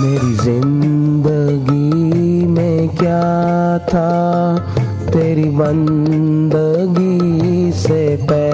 मेरी ज़िंदगी में क्या था? तेरी बंदगी से पहले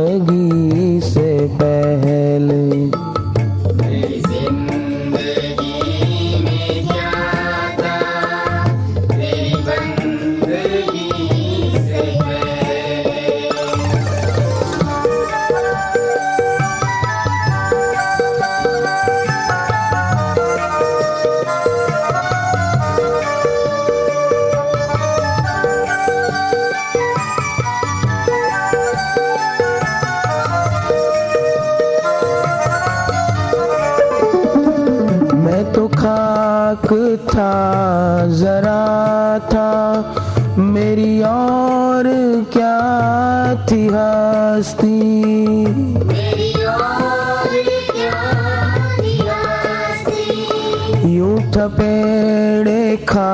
बंदगी खाक था, जरा था। मेरी और क्या थी हस्ती? यूँ थपेड़े खा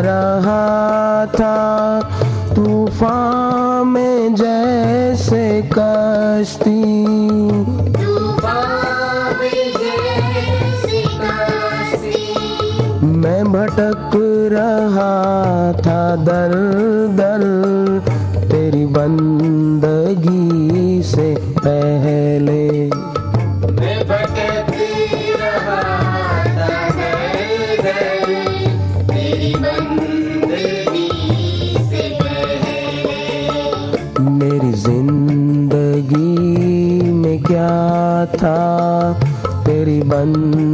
रहा था। तूफ़ान था दर दर तेरी बंदगी से पहले। मेरी ज़िंदगी में क्या था तेरी बंदगी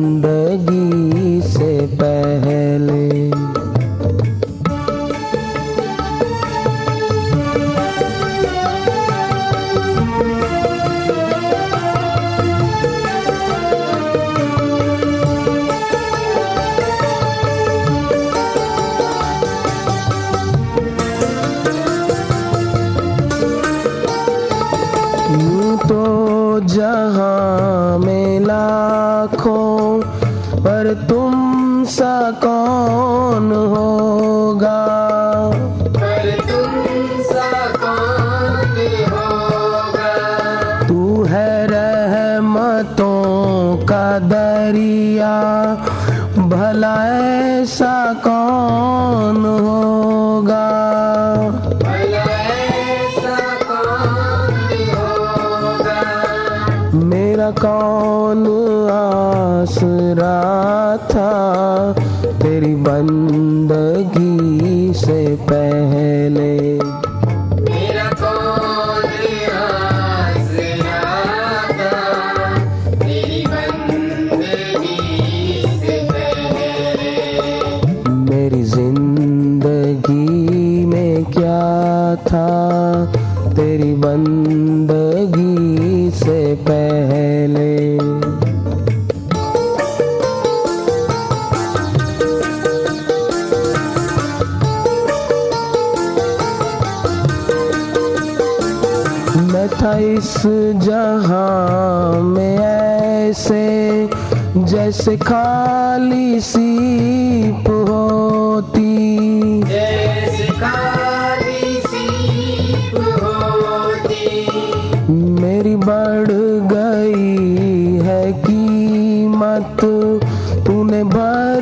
जहाँ में लाखों पर तुम सा कौन होगा? तू है रहमतों का दरिया भला ऐसा कौन तेरी बंदगी से पहले। मेरी था इस जहाँ में ऐसे जैसे खाली सीप होती। जैसे खाली सीप होती। मेरी बढ़ गई है कीमत तूने भर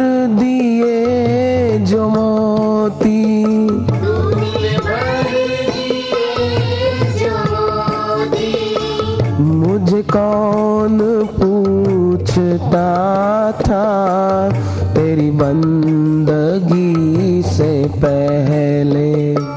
मुझे कौन पूछता था? तेरी बंदगी से पहले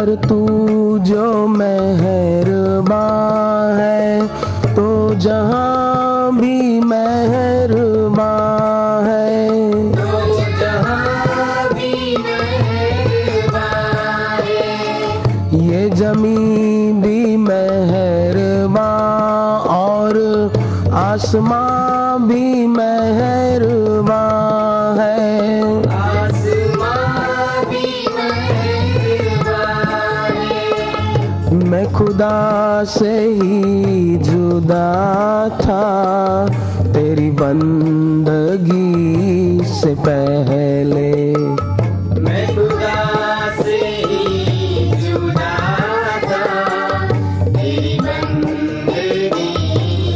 पर तू जो मेहरबान है तो जहाँ भी मेहरबान है। ये ज़मीन भी मेहरबान और आसमां भी मेहरबान। खुदा से ही जुदा था तेरी बंदगी से पहले। मैं खुदा से ही जुदा था तेरी बंदगी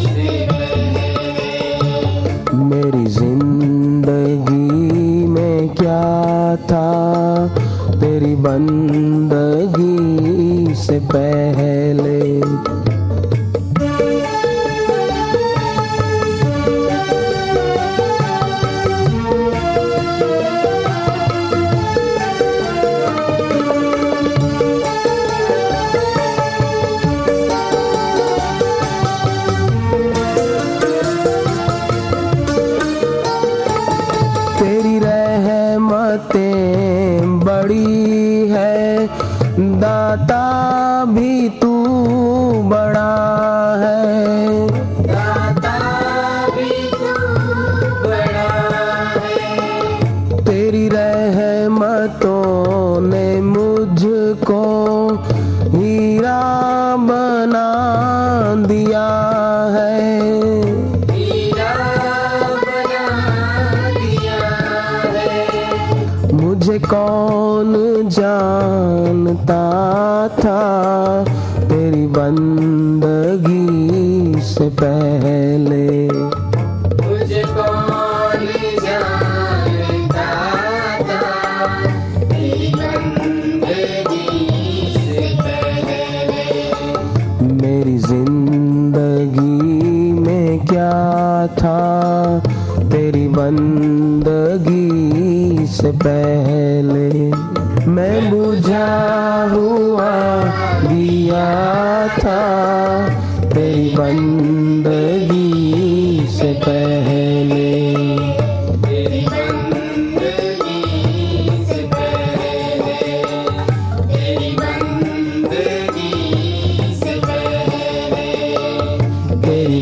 से पहले। मेरी ज़िंदगी में क्या था तेरी बंदगी से पहले। रहमतें बड़ी है। दाता भी तू बड़ा है। दाता भी तू बड़ा है। तेरी रहमतों ने जानता था तेरी बंदगी से पहले। मुझे कौन जानता था? तेरी बंदगी से पहले। मेरी ज़िंदगी में क्या था? तेरी बंदगी से पहले। बंदगी से पहले।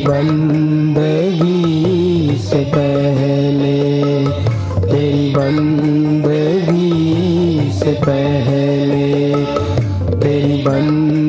बंदगी से पहले। तेरी बंदगी से पहले। तेरी बंदगी